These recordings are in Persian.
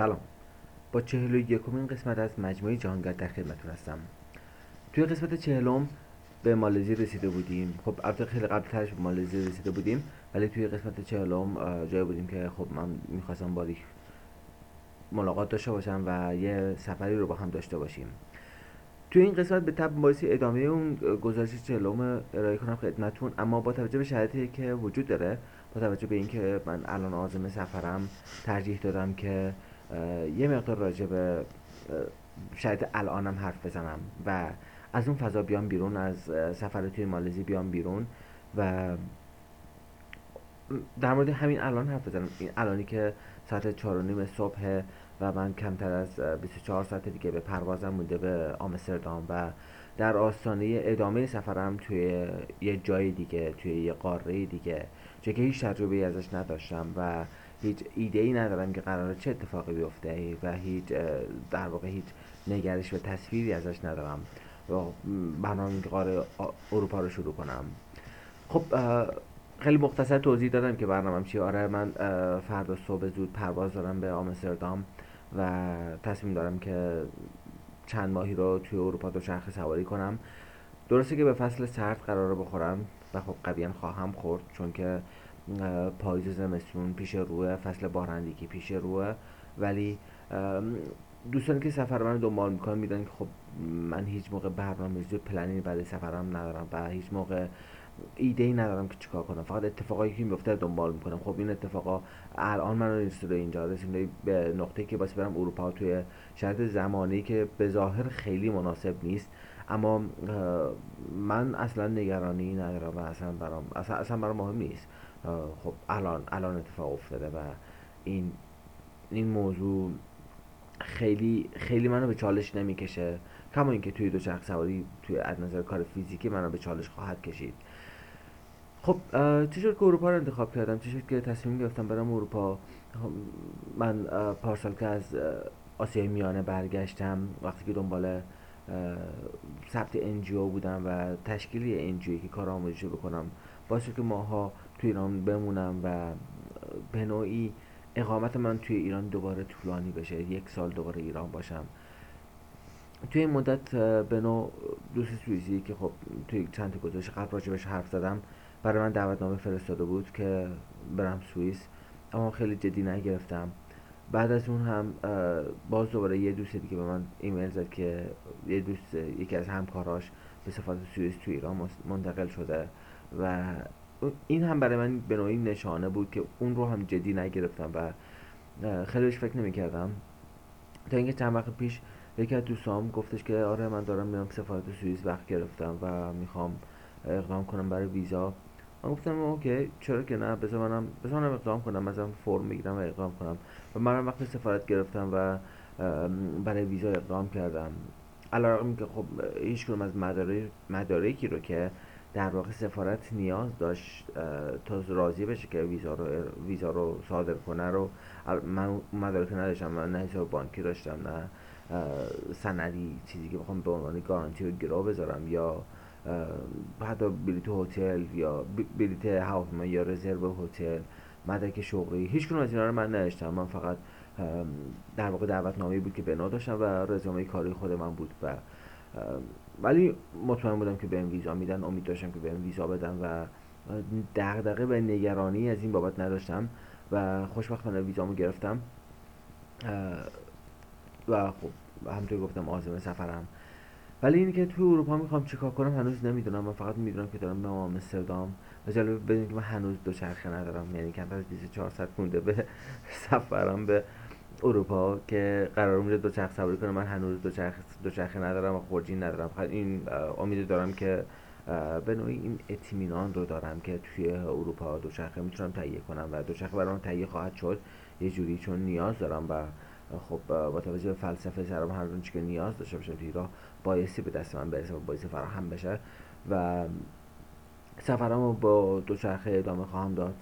سلام. با چهل و یکمین قسمت از مجموعه جهانگرد در خدمتتون هستم. توی قسمت چهلم به مالزی رسیده بودیم. خب البته خیلی قبلترش به مالزی رسیده بودیم ولی توی قسمت چهلم جای بودیم که خب من می‌خواستم با ملاقات داشته باشم و یه سفری رو با هم داشته باشیم. توی این قسمت به تب بایستی ادامه اون گزارش چهلم ارائه کنم خدمتتون اما با توجه به شرایطی که وجود داره با توجه به اینکه من الان آزم سفرم ترجیح دادم که یه مقدار راجع به شاید الانم حرف بزنم و از اون فضا بیام بیرون از سفر توی مالزی بیام بیرون و در مورد همین الان حرف بزنم. این الانی که ساعت چهار و نیم صبح و من کمتر از 24 ساعت دیگه به پروازم مونده به آمستردام و در آستانه ادامه سفرم توی یه جای دیگه توی یه قاره دیگه چه که هیچ تجربه ازش نداشتم و هیچ ایده ای ندارم که قرار چه اتفاقی بیفته و هیچ در واقع هیچ نگرش و تصویری ازش ندارم و برنامه قرار اروپا رو شروع کنم. خب خیلی مختصر توضیح دادم که برنامه چی. آره من فردا صبح زود پرواز دارم به آمستردام و تصمیم دارم که چند ماهی رو توی اروپا دوچرخه سواری کنم. درسته که به فصل سرد قرار بخورم و خب قبیان خواهم خورد چون که پاییز زمستون پیش روه فصل بارندگی پیش روه. ولی دوستانی که سفر من دنبال می‌کنن می‌دونن که خب من هیچ موقع برنامه ریزی پلنی برای سفرم ندارم و هیچ موقع ایده ای ندارم که چیکار کنم. فقط اتفاقایی که میفته دنبال می‌کنم. خب این اتفاقا الان من رسیده اینجا رسیده به نقطه که باید برم اروپا توی شرط زمانی که به ظاهر خیلی مناسب نیست. اما من اصلا نگرانی ندارم و اصلا برام اصلا, اصلا برام مهم نیست. خب الان الان اتفاق افتاده و این این موضوع خیلی خیلی منو به چالش نمی‌کشه. کما اینکه توی دوچرخه سواری توی از نظر کار فیزیکی منو به چالش خواهد کشید. خب چطور که اروپا رو انتخاب کردم؟ چطور که تصمیم گرفتم برم اروپا؟ خب، من پارسال که از آسیای میانه برگشتم وقتی که دنبال ثبت انجیو بودم و تشکیلی انجیوی که کار آموزشی بکنم باعث که ماها توی ایران بمونم و به نوعی اقامت من توی ایران دوباره طولانی بشه یک سال دوباره ایران باشم. توی این مدت به نوع دوست سوئیسی که خب توی چند گزارش قبل راجبش حرف زدم برای من دعوتنامه فرستاده بود که برم سوئیس اما خیلی جدی نگرفتم. بعد از اون هم باز دوباره یه دوست دیگه به من ایمیل زد که یه دوست یکی از همکاراش به صفات سوئیس تو ایران منتقل شده و این هم برای من به نوعی نشانه بود که اون رو هم جدی نگرفتم و خیلی بهش فکر نمی کردم تا اینکه چند وقت پیش یکی از دوستام گفتش که آره من دارم میرم سفارت سوئیس وقت گرفتم و می‌خوام اقدام کنم برای ویزا. من گفتم اوکی چرا که نه؟ بذار منم بذار منم اقدام کنم مثلا فرم بگیرم و اقدام کنم. و منم وقت سفارت گرفتم و برای ویزا اقدام کردم. علیرغم که خب هیچ از مدارکی رو که در واقع سفارت نیاز داشت تا راضی بشه که ویزا رو ویزا رو صادر کنه رو. من مدارک نداشتم من نه حساب بانکی داشتم نه سندی چیزی که بخوام به عنوان گارانتی رو گرا بذارم یا حتی بلیت هتل یا بلیت هواپیما یا رزرو هتل مدرک شغلی هیچ از اینا رو من نداشتم. من فقط در واقع دعوتنامه بود که بنا داشتم و رزومه کاری خود من بود و ولی مطمئن بودم که بهم ویزا میدن امید داشتم که بهم ویزا بدن و دغدغه و نگرانی از این بابت نداشتم و خوشبختانه ویزامو گرفتم. و خب همونطور گفتم آزم سفرم. ولی اینکه که توی اروپا می‌خوام چیکار کنم هنوز نمی‌دونم من فقط می‌دونم که دارم به آمستردام و جالبه بدونید که من هنوز دوچرخه ندارم یعنی کمتر از 24 ساعت مونده به سفرم به اروپا که قرار دو دوچرخه سواری کنم من هنوز دوچرخه دوچرخه ندارم و خورجین ندارم. این امید دارم که به نوعی این اطمینان رو دارم که توی اروپا دوچرخه می‌تونم تهیه کنم و دوچرخه برام تهیه خواهد شد. یه جوری چون نیاز دارم و خب با توجه به فلسفه سرم هر اون که نیاز داشته باشم توی راه بایستی به دست من برسه و بایستی فراهم بشه. و سفرم با دوچرخه ادامه خواهم داد.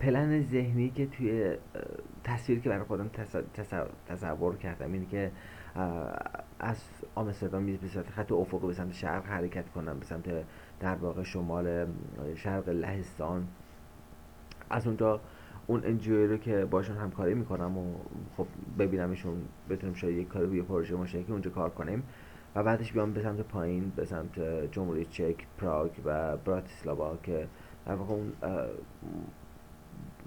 پلن ذهنی که توی تصویری که برای خودم تصور کردم اینه که از آمستردام به سمت خط افقی به سمت شرق حرکت کنم به سمت در واقع شمال شرق لهستان. از اونجا اون انجیوی رو که باشون همکاری می‌کنم و خب ببینمشون بتونیم شاید یک کاری روی پروژه مشترکی اونجا کار کنیم. و بعدش بیام به سمت پایین به سمت جمهوری چک پراگ و براتیسلاوا که در واقع اون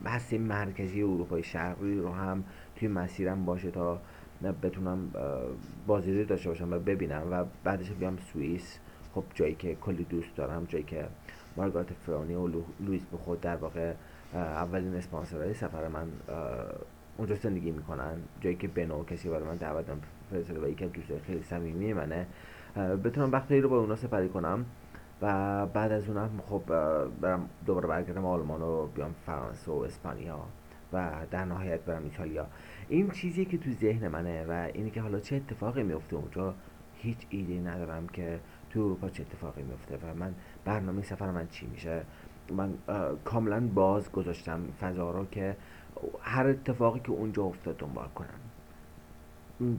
هسته مرکزی اروپای شرقی رو هم توی مسیرم باشه تا بتونم بازدیدی داشته باشم و ببینم و بعدش بیام سوئیس. خب جایی که کلی دوست دارم جایی که مارگارت فرانی و لویس به خود در واقع اولین اسپانسرهای سفر من اونجا زندگی می‌کنن. جایی که بنو کسی برای من دعوت فرستاده و یکی دوست خیلی صمیمی منه. بتونم وقتی رو با اونا سپری کنم. و بعد از اونم خب برم دوباره برگردم آلمان و بیام فرانسه و اسپانیا و در نهایت برم ایتالیا. این چیزی که تو ذهن منه و اینی که حالا چه اتفاقی میفته اونجا هیچ ایده ندارم که تو اروپا چه اتفاقی میفته و من برنامه سفر من چی میشه. من کاملا باز گذاشتم فضا رو که هر اتفاقی که اونجا افتاد دنبال کنم.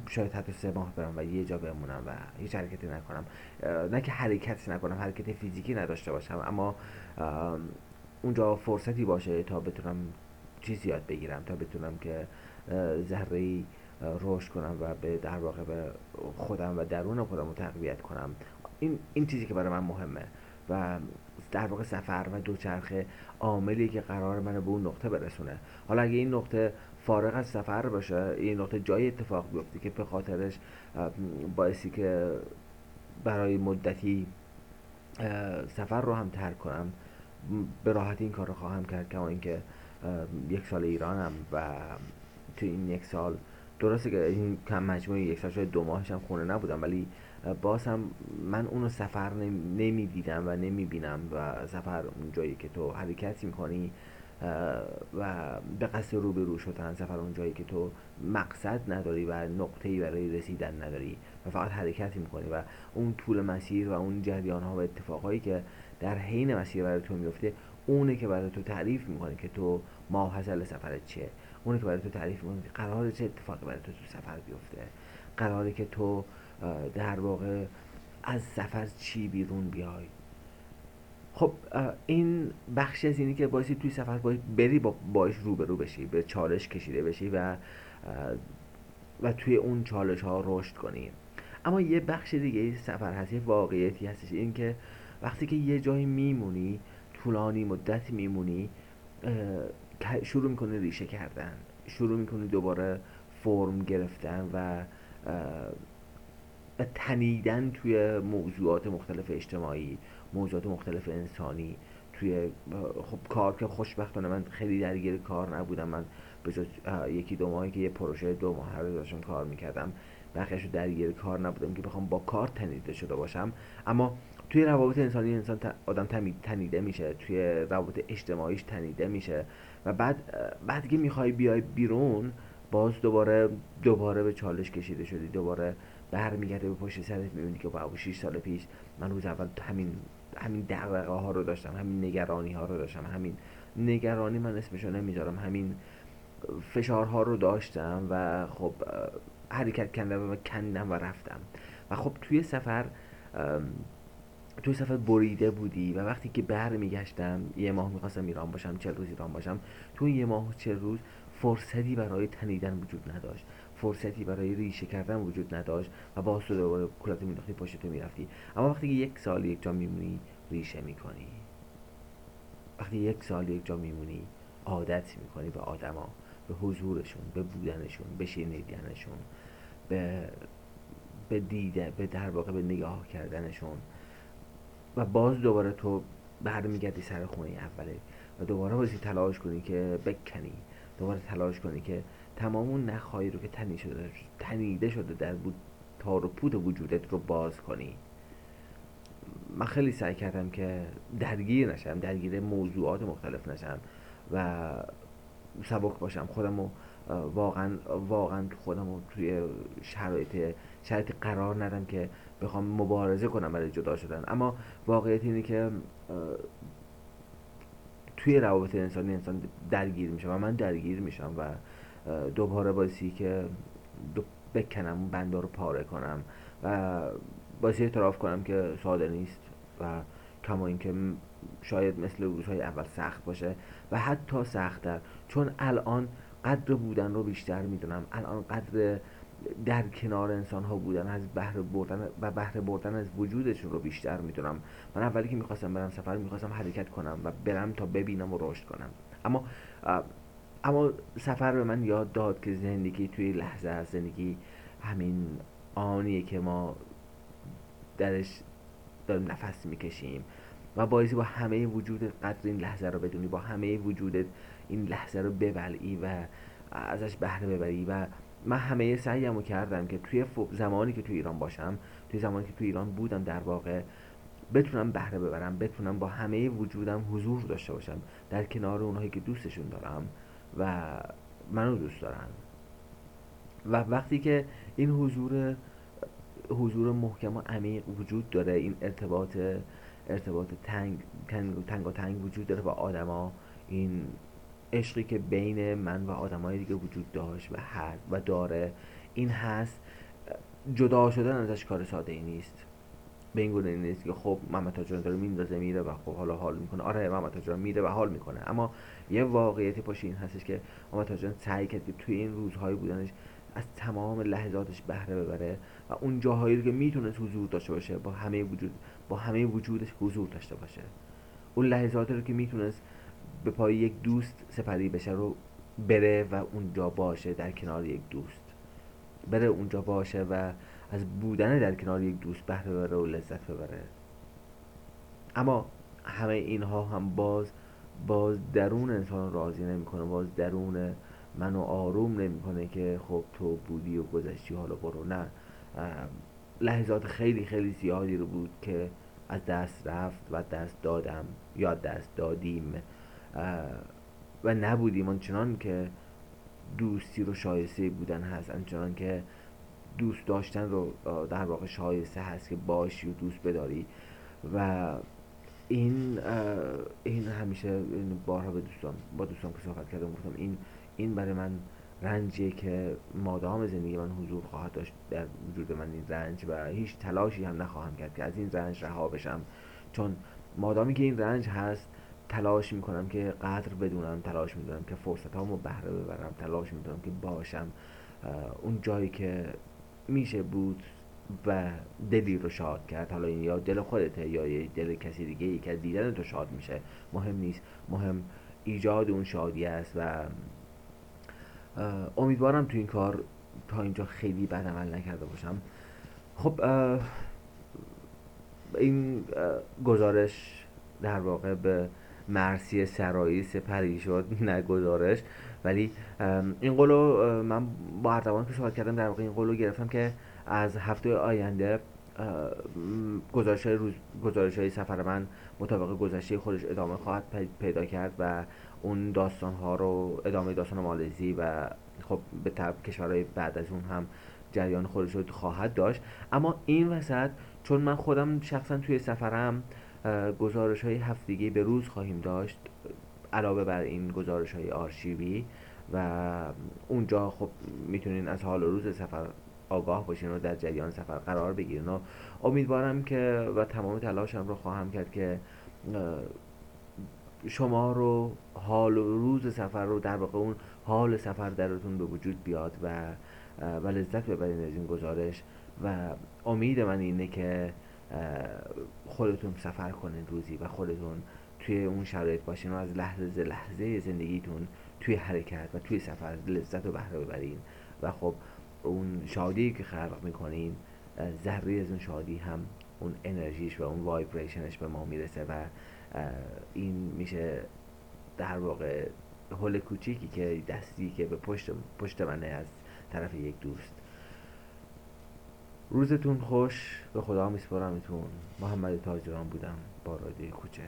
شاید حتی سه ماه برم و یه جا بمونم و هیچ حرکتی نکنم. نه که حرکتی نکنم حرکت فیزیکی نداشته باشم اما اونجا فرصتی باشه تا بتونم چیزی یاد بگیرم تا بتونم که ذره رشد کنم و به در واقع به خودم و درون خودم رو تقویت کنم. این این چیزی که برای من مهمه و در واقع سفر و دوچرخه عاملی که قرار منو به اون نقطه برسونه. حالا اگه این نقطه فارغ از سفر باشه این نقطه جای اتفاق بیفته که به خاطرش باعثی که برای مدتی سفر رو هم ترک کنم به راحتی این کار رو خواهم کرد کما اینکه یک سال ایرانم و تو این یک سال درسته که این کم مجموعه یک سال شاید دو ماهش هم خونه نبودم ولی باز هم من اونو سفر نمی دیدم و نمی بینم و سفر اون جایی که تو حرکتی می‌کنی و به قصد رو به رو شدن سفر اون جایی که تو مقصد نداری و نقطه‌ای برای رسیدن نداری و فقط حرکتی می‌کنی و اون طول مسیر و اون جریان ها و اتفاقهایی که در حین مسیر برای تو میفته اونه که برای تو تعریف می‌کنه که تو ماحصل سفرت چیه. اونه که برای تو تعریف می‌کنه که قرار چه اتفاقی برای تو تو سفر بیفته. قراره که تو در واقع از سفر چی بیرون بیای. خب این بخش از اینی که باعثی توی سفر باید بری با باش روبرو بشی به چالش کشیده بشی و و توی اون چالش ها رشد کنی. اما یه بخش دیگه سفر هست یه واقعیتی هستش این که وقتی که یه جایی میمونی طولانی مدت میمونی شروع می‌کنی ریشه کردن شروع می‌کنی دوباره فرم گرفتن و تنیدن توی موضوعات مختلف اجتماعی. موضوعات مختلف انسانی توی خب کار که خوشبختانه من خیلی درگیر کار نبودم. من به جز یکی دو ماهی که یه پروژه دو ماه رو داشتم کار می‌کردم بقیهش رو درگیر کار نبودم که بخوام با کار تنیده شده باشم. اما توی روابط انسانی انسان آدم تنیده میشه توی روابط اجتماعیش تنیده میشه و بعد بعد که می‌خوای بیای بیرون باز دوباره دوباره به چالش کشیده شدی دوباره برمیگرده به پشت سرت می‌بینی که با 6 سال پیش من روز اول همین همین دقدقه ها رو داشتم همین نگرانی ها رو داشتم همین نگرانی من اسمشو نمی‌ذارم همین فشارها رو داشتم و خب حرکت کردم و کندم و رفتم. و خب توی سفر توی سفر بریده بودی و وقتی که بر میگشتم یه ماه می‌خواستم ایران باشم چه روز ایران باشم توی یه ماه چه روز فرصتی برای تنیدن وجود نداشت. فرصتی برای ریشه کردن وجود نداشت و باز تو دوباره کلات مینداختی پشت تو می‌رفتی. اما وقتی یک سال یک جا میمونی ریشه می‌کنی. وقتی یک سال یک جا میمونی عادت می‌کنی به آدما به حضورشون به بودنشون به شنیدنشون به به دیده به در واقع به نگاه کردنشون. و باز دوباره تو برمیگردی سر خونه اوله و دوباره بازی تلاش کنی که بکنی. دوباره تلاش کنی که تمام اون نخهایی رو که تنی شده تنیده شده در بود تار و پود وجودت رو باز کنی. من خیلی سعی کردم که درگیر نشم درگیر موضوعات مختلف نشم و سبک باشم. خودم رو واقعا واقعا خودم رو توی شرایط شرایط قرار ندم که بخوام مبارزه کنم برای جدا شدن. اما واقعیت اینه که توی روابط انسانی انسان درگیر میشه و من درگیر میشم و دوباره بازی که بکنم بنده رو پاره کنم و بازی اعتراف کنم که ساده نیست و کما اینکه شاید مثل روزهای اول سخت باشه و حتی سختتر. چون الان قدر بودن رو بیشتر می‌دونم. الان قدر در کنار انسان ها بودن از بهره بردن و بهره بردن از وجودشون رو بیشتر می‌دونم. من اولی که می‌خواستم برم سفر می‌خواستم حرکت کنم و برم تا ببینم و رشد کنم. اما اما سفر به من یاد داد که زندگی توی لحظه از زندگی همین آنیه که ما درش داریم نفس می‌کشیم و باعثی با همه وجود قدر این لحظه رو بدونی با همه وجودت این لحظه رو ببلعی و ازش بهره ببری. و من همه سعیمو کردم که توی زمانی که توی ایران باشم توی زمانی که توی ایران بودم در واقع بتونم بهره ببرم بتونم با همه وجودم حضور داشته باشم در کنار اونهایی که دوستشون دارم. و منو دوست دارن. و وقتی که این حضور حضور محکم و عمیق وجود داره این ارتباط ارتباط تنگ تنگ و تنگ وجود داره با آدما این عشقی که بین من و آدمای دیگه وجود داشت و هست و داره این هست جدا شدن ازش کار ساده ای نیست. به این گونه نیست که خب محمد تاجران داره میندازه میره و خب حالا حال می‌کنه. آره محمد تاجران میره و حال می‌کنه. اما یه واقعیتی پاش این هستش که محمد تاجران سعی کرد که توی این روزهایی بودنش از تمام لحظاتش بهره ببره و اون جاهایی که می‌تونست حضور داشته باشه با همه وجود با همه وجودش حضور داشته باشه. اون لحظاتی رو که می‌تونست به پای یک دوست سپری بشه رو بره و اونجا باشه در کنار یک دوست. بره اونجا باشه و از بودن در کنار یک دوست بهره ببره و لذت ببره. اما همه اینها هم باز باز درون انسان راضی نمی‌کنه باز درون منو آروم نمی‌کنه که خب تو بودی و گذشتی حالا برو. نه. لحظات خیلی خیلی زیادی رو بود که از دست رفت و دست دادم یا دست دادیم. و نبودیم. آنچنان که دوستی رو شایسته بودن هست. آنچنان که دوست داشتن رو در واقع شایسته هست که باشی و دوست بداری. و این این همیشه این بارها به دوستان با دوستان که صحبت کردم گفتم این این برای من رنجیه که مادام زندگی من حضور خواهد داشت در وجود من این رنج و هیچ تلاشی هم نخواهم کرد که از این رنج رها بشم. چون مادامی که این رنج هست تلاش می‌کنم که قدر بدونم تلاش می‌کنم که فرصت هامو بهره ببرم تلاش می‌کنم که باشم. اون جایی که میشه بود و دلی رو شاد کرد. حالا این یا دل خودته یا دل کسی دیگه ای که دیدن تو شاد میشه. مهم نیست. مهم ایجاد اون شادی است و امیدوارم تو این کار تا اینجا خیلی بد عمل نکرده باشم. خب این گزارش در واقع به مرسی سرایی سپری شد نه گزارش. ولی این قولو من با اردوان که صحبت کردم در واقع این قولو گرفتم که از هفته آینده گزارش های روز گزارش های سفر من مطابق گذشته خودش ادامه خواهد پیدا کرد و اون داستان ها رو ادامه داستان مالزی و خب به طب کشورهای بعد از اون هم جریان خودش رو خواهد داشت. اما این وسط چون من خودم شخصا توی سفرم گزارش های هفتگی به روز خواهیم داشت علاوه بر این گزارش های آرشیوی و اونجا خب می‌تونین از حال و روز سفر آگاه باشین و در جریان سفر قرار بگیرین و امیدوارم که و تمام تلاشم رو خواهم کرد که شما رو حال و روز سفر رو در واقع اون حال سفر درتون به وجود بیاد و و لذت ببرین از این گزارش و امید من اینه که خودتون سفر کنین روزی و خودتون توی اون شرایط باشین و از لحظه لحظه زندگیتون توی حرکت و توی سفر لذت و بهره ببرین. و خب اون شادی که خلق می‌کنین ذره از اون شادی هم اون انرژیش و اون وایبریشنش به ما می‌رسه و این میشه در واقع هول کوچیکی که دستی که به پشت پشت منه از طرف یک دوست. روزتون خوش. به خدا میسپارمتون. محمد تاجران بودم. با رادیو کوچه.